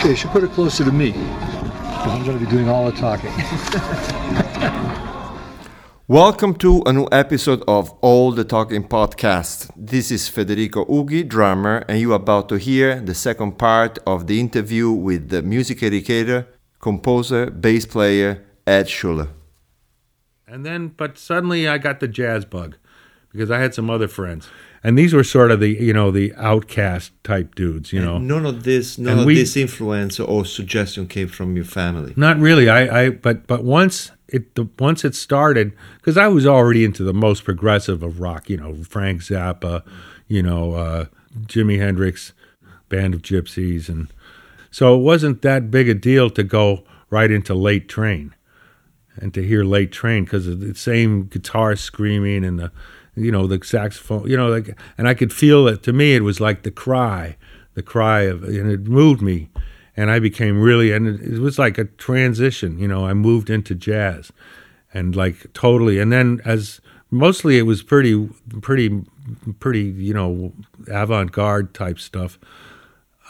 Okay, you should put it closer to me. Because I'm going to be doing all the talking. Welcome to a new episode of All the Talking Podcast. This is Federico Ughi, drummer, and you are about to hear the second part of the interview with the music educator, composer, bass player Ed Schuller. And then, but suddenly I got the jazz bug because I had some other friends. And these were sort of the, you know, the outcast type dudes, you know. None of this, none And of we- this influence or suggestion came from your family. Not really. I, I but but once it the, once it started, because I was already into the most progressive of rock. You know, Frank Zappa, you know, uh, Jimi Hendrix, Band of Gypsys, and so it wasn't that big a deal to go right into Late Trane, and to hear Late Trane because of the same guitar screaming and the, you know, the saxophone. You know, like, and I could feel it. To me, it was like the cry, the cry of, and it moved me and I became really and it, it was like a transition you know I moved into jazz and like totally and then as mostly it was pretty pretty pretty you know avant-garde type stuff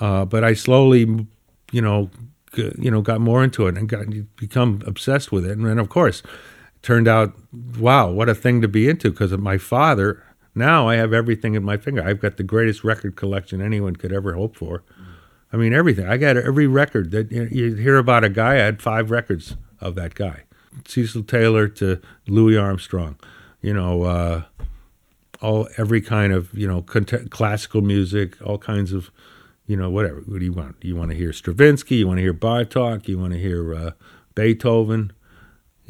uh, but I slowly you know you know got more into it and got become obsessed with it and then of course turned out wow what a thing to be into because of my father now I have everything in my finger I've got the greatest record collection anyone could ever hope for I mean, everything. I got every record that you, hear about a guy. I had five records of that guy, Cecil Taylor to Louis Armstrong. You know, uh, all every kind of you know cont- classical music, all kinds of you know whatever. What do you want? You want to hear Stravinsky? You want to hear Bartok? You want to hear uh, Beethoven?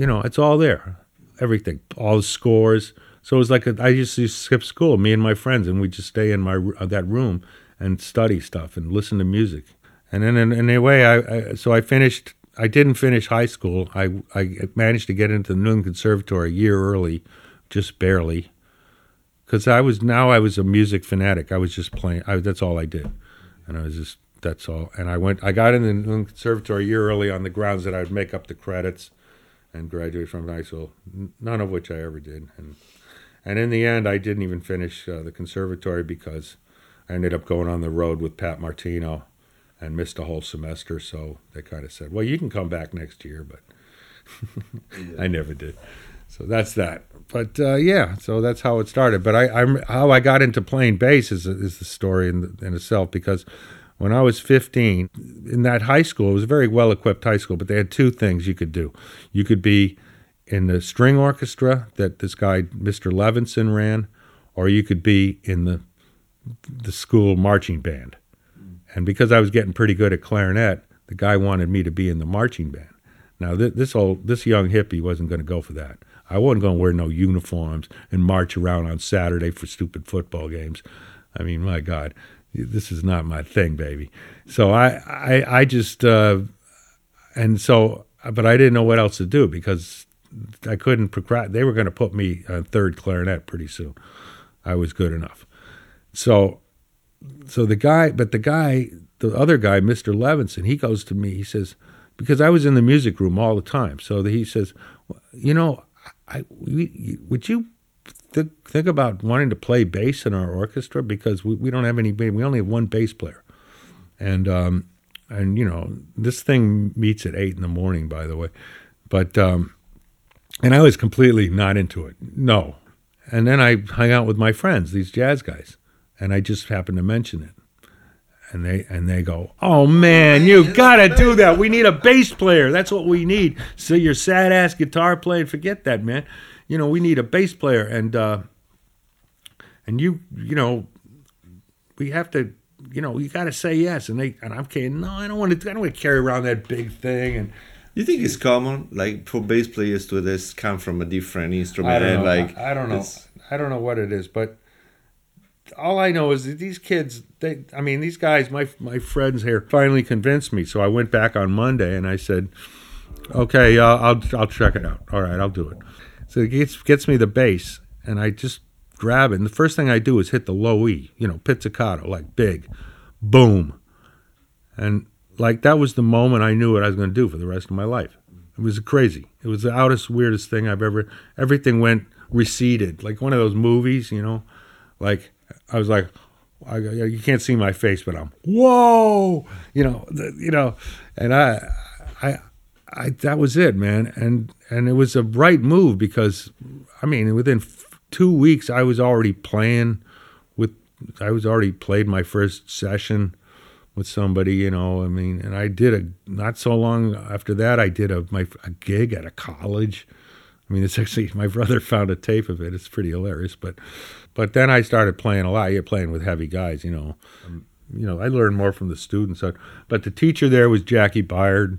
You know, it's all there. Everything, all the scores. So it was like a, I used to skip school, me and my friends, and we just stay in my uh, that room and study stuff and listen to music. And then in, in a way, I, I so I finished. I didn't finish high school. I I managed to get into the New Conservatory a year early, just barely, because I was now I was a music fanatic. I was just playing. I, that's all I did, and I was just that's all. And I went. I got in the New Conservatory a year early on the grounds that I would make up the credits, and graduate from high school. None of which I ever did. And and in the end, I didn't even finish uh, the conservatory because I ended up going on the road with Pat Martino and missed a whole semester. So they kind of said, well, you can come back next year, but I never did. So that's that. But uh, yeah, so that's how it started. But I, I'm how I got into playing bass is, is the story in, the, in itself because when I was 15 in that high school, it was a very well equipped high school, but they had two things you could do. You could be in the string orchestra that this guy, Mr. Levinson, ran, or you could be in the the school marching band. And because I was getting pretty good at clarinet, the guy wanted me to be in the marching band. Now th- this old this young hippie wasn't going to go for that. I wasn't going to wear no uniforms and march around on Saturday for stupid football games. I mean, my God, this is not my thing, baby. So I I, I just uh, and so but I didn't know what else to do because I couldn't procrastinate. They were going to put me on third clarinet pretty soon. I was good enough. So, so the guy, but the guy, the other guy, Mr. Levinson, he goes to me. He says, because I was in the music room all the time. So he says, "Well, you know, I would you th- think about wanting to play bass in our orchestra because we, we don't have any. We only have one bass player, and um, and you know this thing meets at eight in the morning. By the way, but um, and I was completely not into it. No, and then I hung out with my friends, these jazz guys, and I just happened to mention it. And they and they go, oh man, you gotta do that. We need a bass player. That's what we need. So your sad ass guitar playing, forget that, man. You know, we need a bass player, and uh, and you you know, we have to, you know, you gotta say yes. And they and I'm kidding. No, I don't want to. I don't want to carry around that big thing. And You think it's common, like for bass players to just come from a different instrument I don't know. like I, I don't know. I don't know what it is, but all I know is that these kids. They, I mean, these guys. My my friends here finally convinced me. So I went back on Monday and I said, "Okay, uh, I'll I'll check it out. All right, I'll do it." So it gets gets me the bass, and I just grab it. And the first thing I do is hit the low E. You know, pizzicato, like big, boom, and like that was the moment I knew what I was going to do for the rest of my life. It was crazy. It was the oddest, weirdest thing I've ever. Everything went receded, like one of those movies, you know. Like I was like, I, you can't see my face, but I'm whoa, you know, you know, and I, I, I, that was it, man, and and it was a right move because, I mean, within f- two weeks I was already playing with, I was already played my first session with somebody, you know. I mean, and I did a not so long after that I did a my a gig at a college. I mean, it's actually my brother found a tape of it. It's pretty hilarious, but but then I started playing a lot. You're playing with heavy guys, you know. Um, you know, I learned more from the students. But the teacher there was Jaki Byard.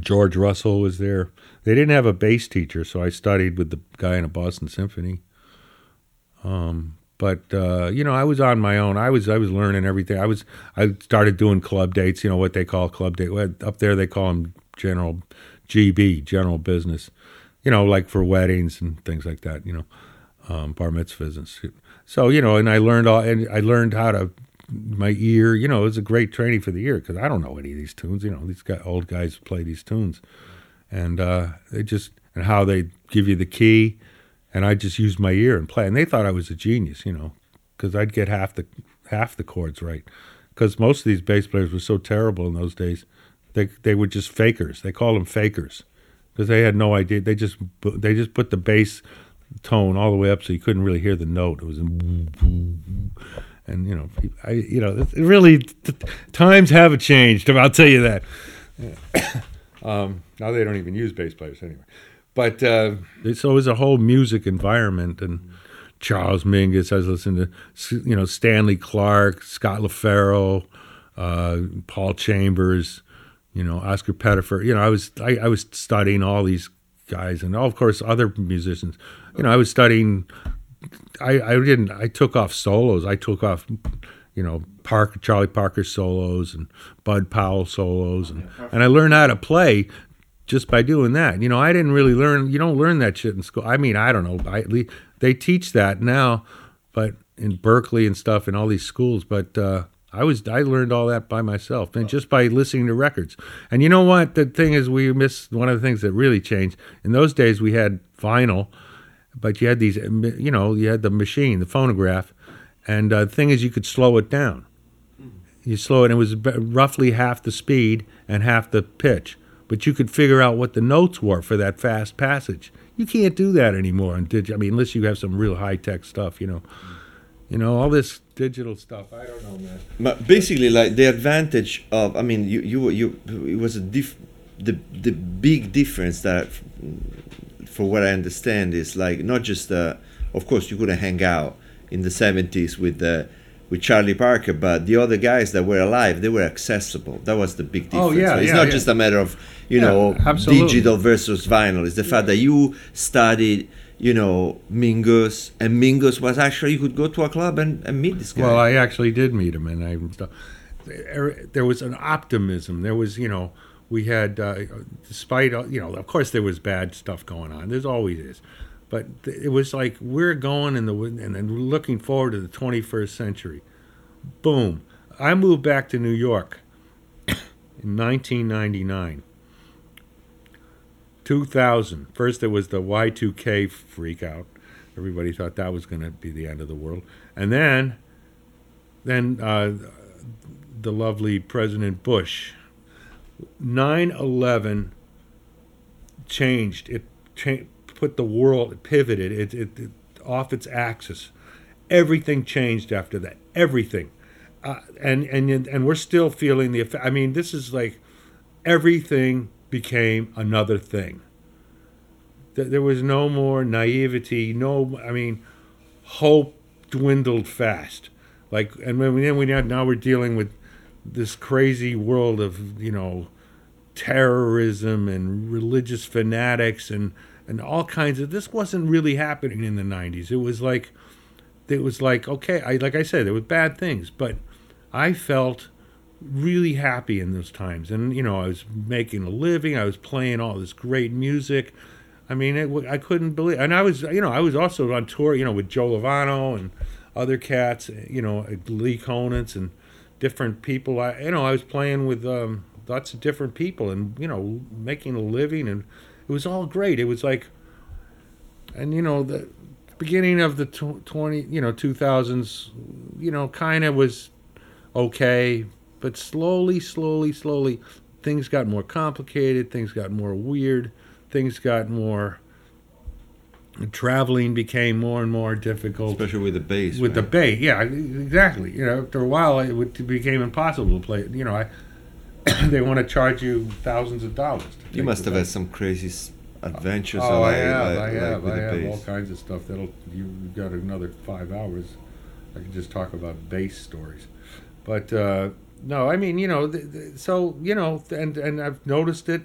George Russell was there. They didn't have a bass teacher, so I studied with the guy in a Boston Symphony. Um, but uh, you know, I was on my own. I was I was learning everything. I was I started doing club dates. You know what they call club date. well, Up there they call them general GB, general business. You know, like for weddings and things like that. You know, um, bar mitzvahs and so you know. And I learned all. And I learned how to my ear. You know, it was a great training for the ear because I don't know any of these tunes. You know, these guys, old guys play these tunes, and uh, they just and how they give you the key and I just used my ear and play. And they thought I was a genius, you know, because I'd get half the half the chords right. Because most of these bass players were so terrible in those days, they they were just fakers. They called them fakers because they had no idea. They just they just put the bass tone all the way up so you couldn't really hear the note. It was in, and you know, I you know, it really times have changed. I'll tell you that. um, now they don't even use bass players anyway. But uh, so it was a whole music environment, and Charles Mingus. I was listening to you know Stanley Clarke, Scott LaFaro, uh, Paul Chambers, you know Oscar Pettiford. You know I was I, I was studying all these guys, and of course other musicians. You know I was studying. I I didn't. I took off solos. I took off you know, Park, Charlie Parker solos and Bud Powell solos, and, and I learned how to play just by doing that. You know, I didn't really learn. You don't learn that shit in school. I mean, I don't know. I, they teach that now, but in Berklee and stuff, in all these schools. But uh, I was I learned all that by myself and just by listening to records. And you know what? The thing is, we missed one of the things that really changed. In those days, we had vinyl, but you had these. You know, you had the machine, the phonograph, and uh, the thing is, you could slow it down. You slow it, and it was roughly half the speed and half the pitch but you could figure out what the notes were for that fast passage. You can't do that anymore on digital. I mean, unless you have some real high tech stuff, you know. You know, all this digital stuff. I don't know, man. But basically, like the advantage of, I mean, you you you it was a diff, the the big difference that, for what I understand, is like not just uh, of course you couldn't hang out in the seventies with the with Charlie Parker, but the other guys that were alive, they were accessible. That was the big difference. Oh, yeah, it's yeah, not yeah. just a matter of, you Yeah, know, absolutely. digital versus vinyl. It's the fact that you studied, you know, Mingus, and Mingus was actually, you could go to a club and, and meet this guy. Well, I actually did meet him, and I there, there was an optimism. There was, you know, we had, uh, despite, uh, you know, of course there was bad stuff going on. There's always is, but it was like we're going in the and then looking forward to the 21st century. Boom! I moved back to New York in 1999. 2000. First, there was the Y2K freak out. Everybody thought that was going to be the end of the world. And then, then uh, the lovely President Bush. 9 11 changed. It cha- put the world, it pivoted it, it, it off its axis. Everything changed after that. Everything. Uh, and, and, and we're still feeling the effect. I mean, this is like everything became another thing. Th- There was no more naivety. No, I mean, hope dwindled fast. Like, and then we now now we're dealing with this crazy world of you know terrorism and religious fanatics and and all kinds of. This wasn't really happening in the '90s. It was like, it was like okay, I like I said, there were bad things, but I felt really happy in those times. And you know, I was making a living. I was playing all this great music. I mean, it, I couldn't believe. And I was, you know, I was also on tour, you know, with Joe Lovano and other cats, you know, Lee Konitz and different people. I, you know, I was playing with um, lots of different people and you know, making a living, and it was all great. It was like, and you know, the beginning of the tw- 20, you know, 2000s, you know, kind of was okay, but slowly, slowly, slowly, things got more complicated, things got more weird, things got more. Traveling became more and more difficult Especially with the bass. with the right? bay. Yeah, exactly. You know, after a while, it, became impossible to play. You know, I they want to charge you thousands of dollars. to You must the have had some crazy adventures. Oh, I have, I like have, I the have all kinds of stuff that'll. you've got another five hours. I could just talk about bass stories, but uh, no, I mean, you know, th- th- so you know, and and I've noticed it,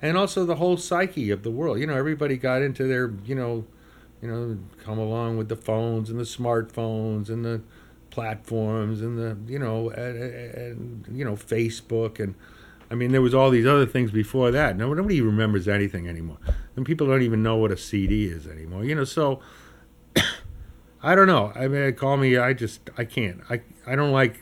and also the whole psyche of the world. You know, everybody got into their, you know, you know, come along with the phones and the smartphones and the platforms and the, you know, and, and you know, Facebook and. I mean, there was all these other things before that. No, nobody remembers anything anymore, and people don't even know what a CD is anymore. You know, so I don't know. I mean, call me. I just I can't. I I don't like.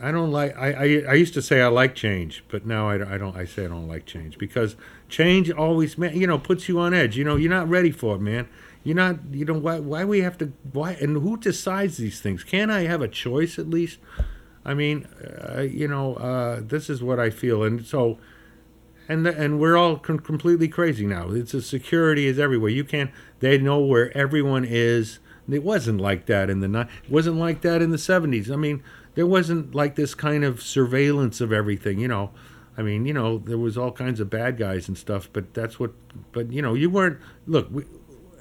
I don't like. I, I I used to say I like change, but now I, I don't. I say I don't like change because change always ma- you know puts you on edge. You know, you're not ready for it, man. You're not. You know why? Why we have to? Why and who decides these things? Can't I have a choice at least? I mean, uh, you know, uh, this is what I feel, and so, and and we're all com- completely crazy now. It's a security is everywhere. You can't. They know where everyone is. It wasn't like that in the ni- It wasn't like that in the seventies. I mean, there wasn't like this kind of surveillance of everything. You know, I mean, you know, there was all kinds of bad guys and stuff. But that's what. But you know, you weren't. Look, we,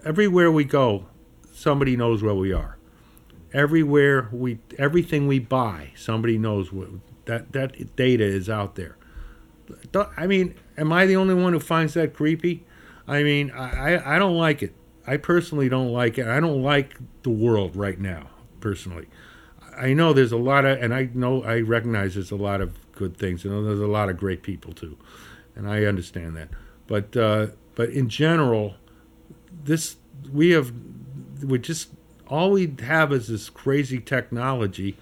everywhere we go, somebody knows where we are everywhere we everything we buy somebody knows what that that data is out there i mean am i the only one who finds that creepy i mean i i I don't like it i personally don't like it i don't like the world right now personally i know there's a lot of and i know i recognize there's a lot of good things and there's a lot of great people too and i understand that but uh but in general this we have we just all we have is this crazy technology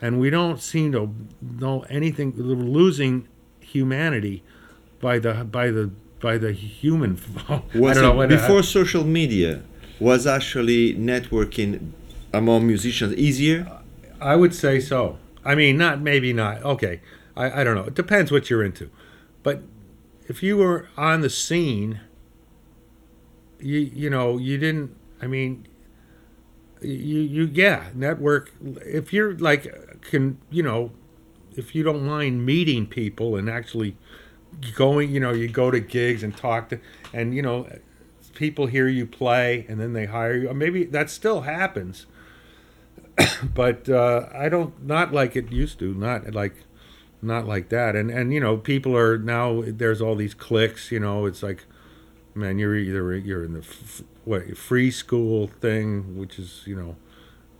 and we don't seem to know anything we're losing humanity by the by the by the human I Was don't know it what- before social media? Was actually networking among musicians easier? I would say so. I mean, not maybe not. Okay, I, I don't know. It depends what you're into, but if you were on the scene, you you know you didn't. I mean, you you yeah network. If you're like can you know, if you don't mind meeting people and actually going, you know, you go to gigs and talk to, and you know, people hear you play and then they hire you. Maybe that still happens but uh, I don't not like it used to. Not like not like that. And and you know, people are now. There's all these clicks. You know, it's like, man, you're either you're in the f- what free school thing, which is you know,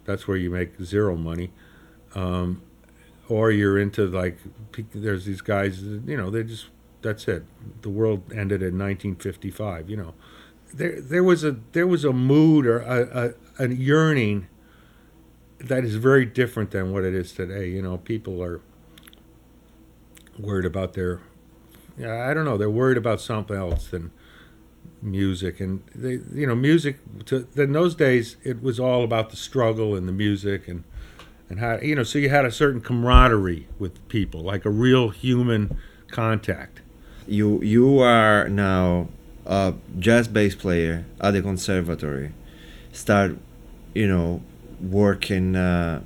that's where you make zero money, um, or you're into like there's these guys. You know, they just that's it. The world ended in 1955. You know, there there was a there was a mood or a, a, a yearning that is very different than what it is today. You know, people are worried about their, I don't know, they're worried about something else than music. And they, you know, music. To, in those days, it was all about the struggle and the music and and how you know. So you had a certain camaraderie with people, like a real human contact. You you are now a jazz bass player at the conservatory. Start, you know, working, uh,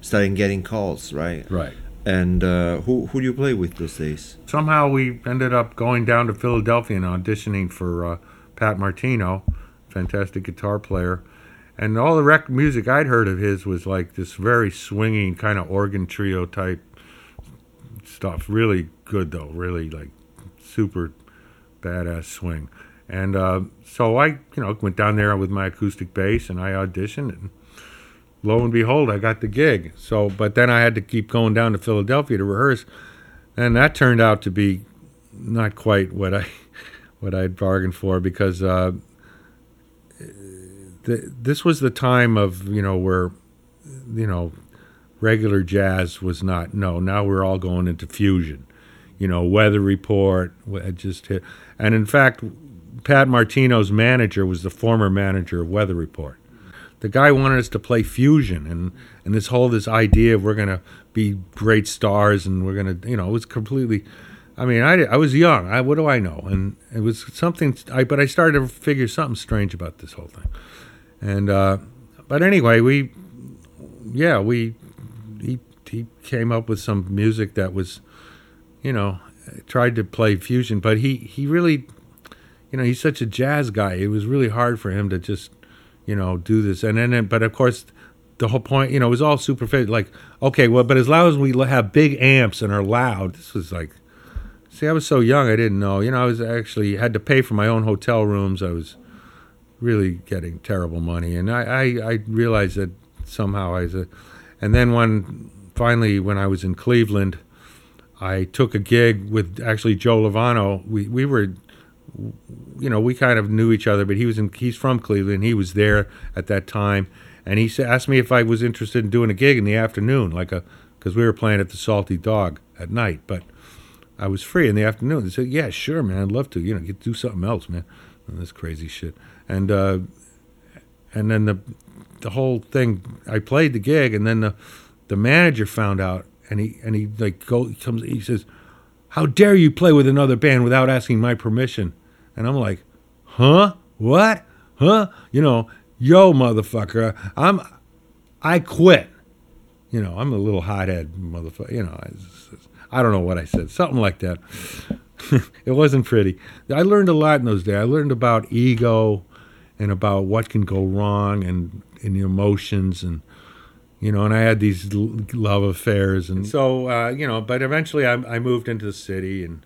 starting getting calls, right? Right. And uh, who who do you play with those days? somehow we ended up going down to Philadelphia and auditioning for uh, Pat Martino, fantastic guitar player. And all the rec music I'd heard of his was like this very swinging kind of organ trio type stuff. Really good though, really like super badass swing. And uh, so I, you know, went down there with my acoustic bass and I auditioned and lo and behold, I got the gig. So, but then I had to keep going down to Philadelphia to rehearse, and that turned out to be not quite what I what I'd bargained for because uh, this was the time of you know where you know regular jazz was not no now we're all going into fusion you know weather report just hit and in fact Pat Martino's manager was the former manager of Weather Report. The guy wanted us to play fusion and, and this whole this idea of we're gonna be great stars and we're gonna you know it was completely. I mean, I, I was young. I, what do I know? And it was something. I but I started to figure something strange about this whole thing. And uh, but anyway, we yeah we he he came up with some music that was, you know, tried to play fusion, but he he really, you know, he's such a jazz guy. It was really hard for him to just, you know, do this. And then, but of course, the whole point, you know, it was all superficial. Like, okay, well, but as long as we have big amps and are loud, this was like. See, I was so young, I didn't know. You know, I was actually had to pay for my own hotel rooms. I was really getting terrible money, and I I, I realized that somehow I was a, and then when finally when I was in Cleveland, I took a gig with actually Joe Lovano. We we were, you know, we kind of knew each other, but he was in he's from Cleveland. He was there at that time, and he asked me if I was interested in doing a gig in the afternoon, like a because we were playing at the Salty Dog at night, but. I was free in the afternoon. They said, "Yeah, sure, man. I'd love to. You know, get do something else, man. And this crazy shit." And uh, and then the the whole thing. I played the gig, and then the the manager found out, and he and he like go he comes. He says, "How dare you play with another band without asking my permission?" And I'm like, "Huh? What? Huh? You know, yo, motherfucker. I'm I quit. You know, I'm a little hothead motherfucker. You know." I, I don't know what I said, something like that. it wasn't pretty. I learned a lot in those days. I learned about ego and about what can go wrong and the emotions and you know, and I had these love affairs and so uh, you know, but eventually I, I moved into the city and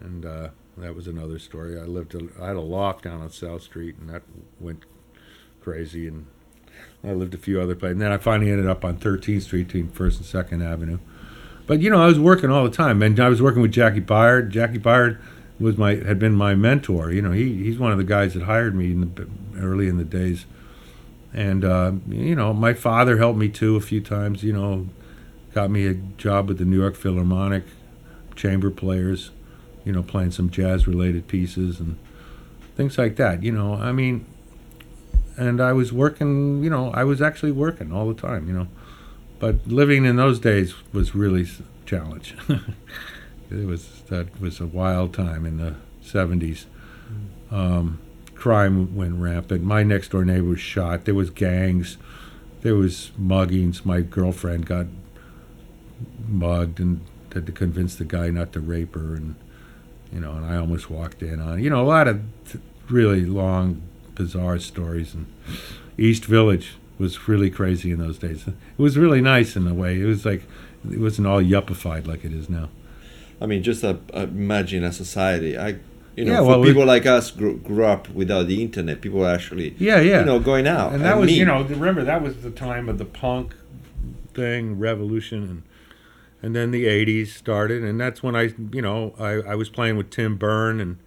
and uh, that was another story. I lived I had a loft down on South Street and that went crazy and I lived a few other places. And then I finally ended up on 13th Street between First and Second Avenue. But you know, I was working all the time, and I was working with Jaki Byard. Jaki Byard was my had been my mentor. You know, he he's one of the guys that hired me in the early in the days, and uh, you know, my father helped me too a few times. You know, got me a job with the New York Philharmonic chamber players. You know, playing some jazz related pieces and things like that. You know, I mean, and I was working. You know, I was actually working all the time. You know but living in those days was really a challenge. it was that was a wild time in the '70s. Um, crime went rampant. My next door neighbor was shot. There was gangs. There was muggings. My girlfriend got mugged and had to convince the guy not to rape her, and you know, and I almost walked in on. You know, a lot of really long, bizarre stories. And East Village was really crazy in those days. It was really nice in a way. It was like it wasn't all yuppified like it is now. I mean, just uh, imagine a society. I, you know, Yeah, for well, people like us grew, grew up without the internet. People were actually, Yeah, yeah. you know, going out. and that was meet. you know remember that was the time of the punk thing revolution and and then the 80s started and that's when i you know i, I was playing with tim berne and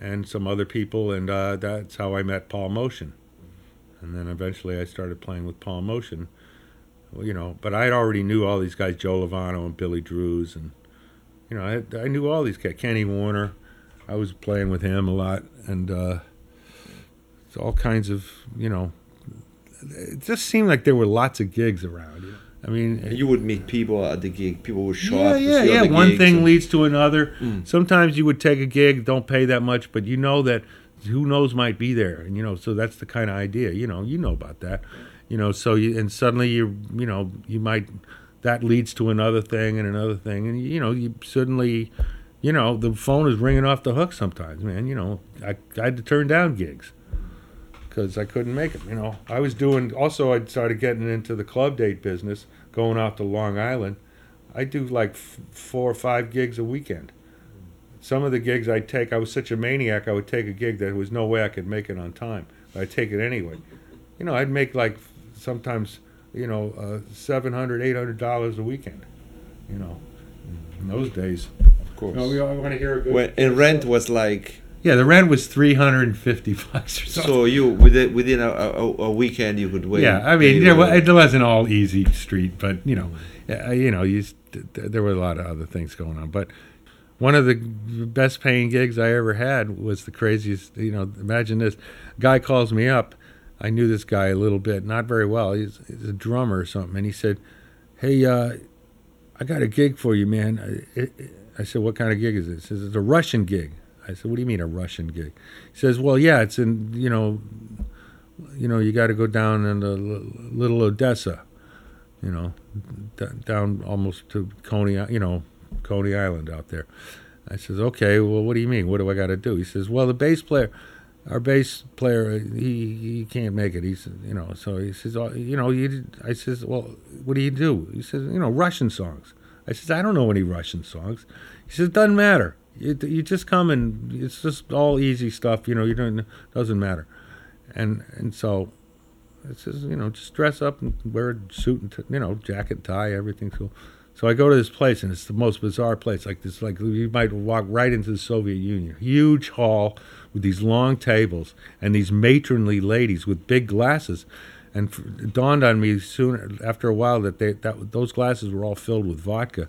and some other people and uh, that's how i met paul motian and then eventually i started playing with paul motian you know but i already knew all these guys joe lovano and billy drewes and you know i, I knew all these guys kenny werner i was playing with him a lot and uh, it's all kinds of you know it just seemed like there were lots of gigs around. You know? I mean, you would meet people at the gig. People would show yeah, up. yeah, yeah. other One thing and- leads to another. Mm. Sometimes you would take a gig, don't pay that much, but you know that who knows might be there, and you know, so that's the kind of idea. You know, you know about that. You know, so you and suddenly you, you know, you might that leads to another thing and another thing, and you know, you suddenly, you know, the phone is ringing off the hook sometimes, man. You know, I, I had to turn down gigs because I couldn't make them. You know, I was doing. Also, I started getting into the club date business, going out to Long Island. I do like f- four or five gigs a weekend. Some of the gigs I take, I was such a maniac. I would take a gig that there was no way I could make it on time. But I'd take it anyway. You know, I'd make like sometimes, you know, uh, seven hundred, eight hundred dollars a weekend. You know, in those days. Of course. No, we all want to hear a good. when, and rent was like yeah, the rent was three hundred and fifty bucks or something. so you within within a, a, a weekend you could wait. Yeah, I mean, anywhere. there wa- it wasn't all easy street, but you know, uh, you know, you, s- th- th- there were a lot of other things going on. But one of the best paying gigs I ever had was the craziest. You know, imagine this: guy calls me up. I knew this guy a little bit, not very well. He's, he's a drummer or something, and he said, "Hey, uh, I got a gig for you, man." I, I said, "What kind of gig is this?" He says, "It's a Russian gig." I said, "What do you mean a Russian gig?" He says, "Well, yeah, it's in you know, you know, you got to go down in the Little Odessa, you know, d- down almost to Coney, you know, Coney Island out there." I says, "Okay, well, what do you mean? What do I got to do?" He says, "Well, the bass player." Our bass player, he, he can't make it. He's, you know, so he says, oh, you know, you, I says, well, what do you do? He says, you know, Russian songs. I says, I don't know any Russian songs. He says, doesn't matter. You, you just come and it's just all easy stuff. You know, you don't doesn't matter. And and so it says, you know, just dress up and wear a suit and t- you know, jacket, tie, everything's cool. So I go to this place and it's the most bizarre place. Like this, like you might walk right into the Soviet Union. Huge hall with these long tables and these matronly ladies with big glasses. And it dawned on me soon after a while that they that those glasses were all filled with vodka,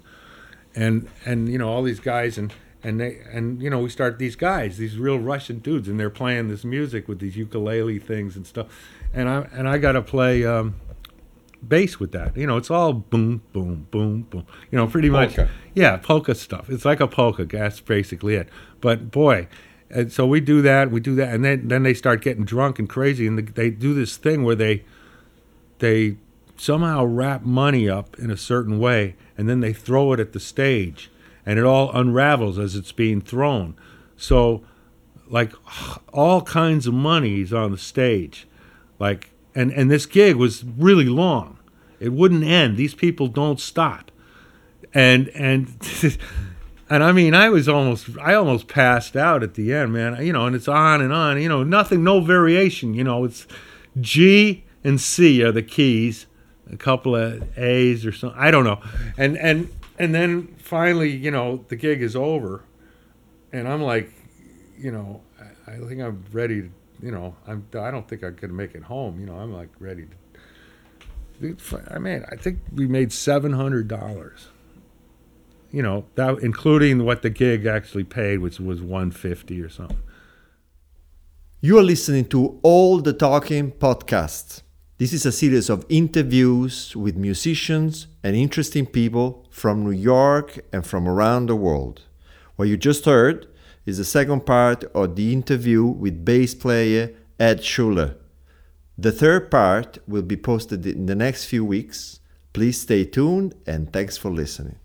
and and you know all these guys and and they and you know we start these guys these real Russian dudes and they're playing this music with these ukulele things and stuff, and I and I got to play. Um, bass with that. You know, it's all boom, boom, boom, boom. You know, pretty much. Yeah, polka stuff. It's like a polka. That's basically it. But boy, and so we do that. We do that, and then then they start getting drunk and crazy, and they do this thing where they they somehow wrap money up in a certain way, and then they throw it at the stage, and it all unravels as it's being thrown. So, like all kinds of money is on the stage, like and and this gig was really long. It wouldn't end. These people don't stop, and and. And I mean, I was almost, I almost passed out at the end, man. You know, and it's on and on. You know, nothing, no variation. You know, it's G and C are the keys, a couple of A's or something. I don't know. And and and then finally, you know, the gig is over, and I'm like, you know, I, I think I'm ready. To, you know, I'm. I don't think I could make it home. You know, I'm like ready to. I mean, I think we made seven hundred dollars you know that including what the gig actually paid which was 150 or something you are listening to all the talking podcast this is a series of interviews with musicians and interesting people from new york and from around the world. What you just heard is the second part of the interview with bass player ed schuller. The third part will be posted in the next few weeks. Please stay tuned and thanks for listening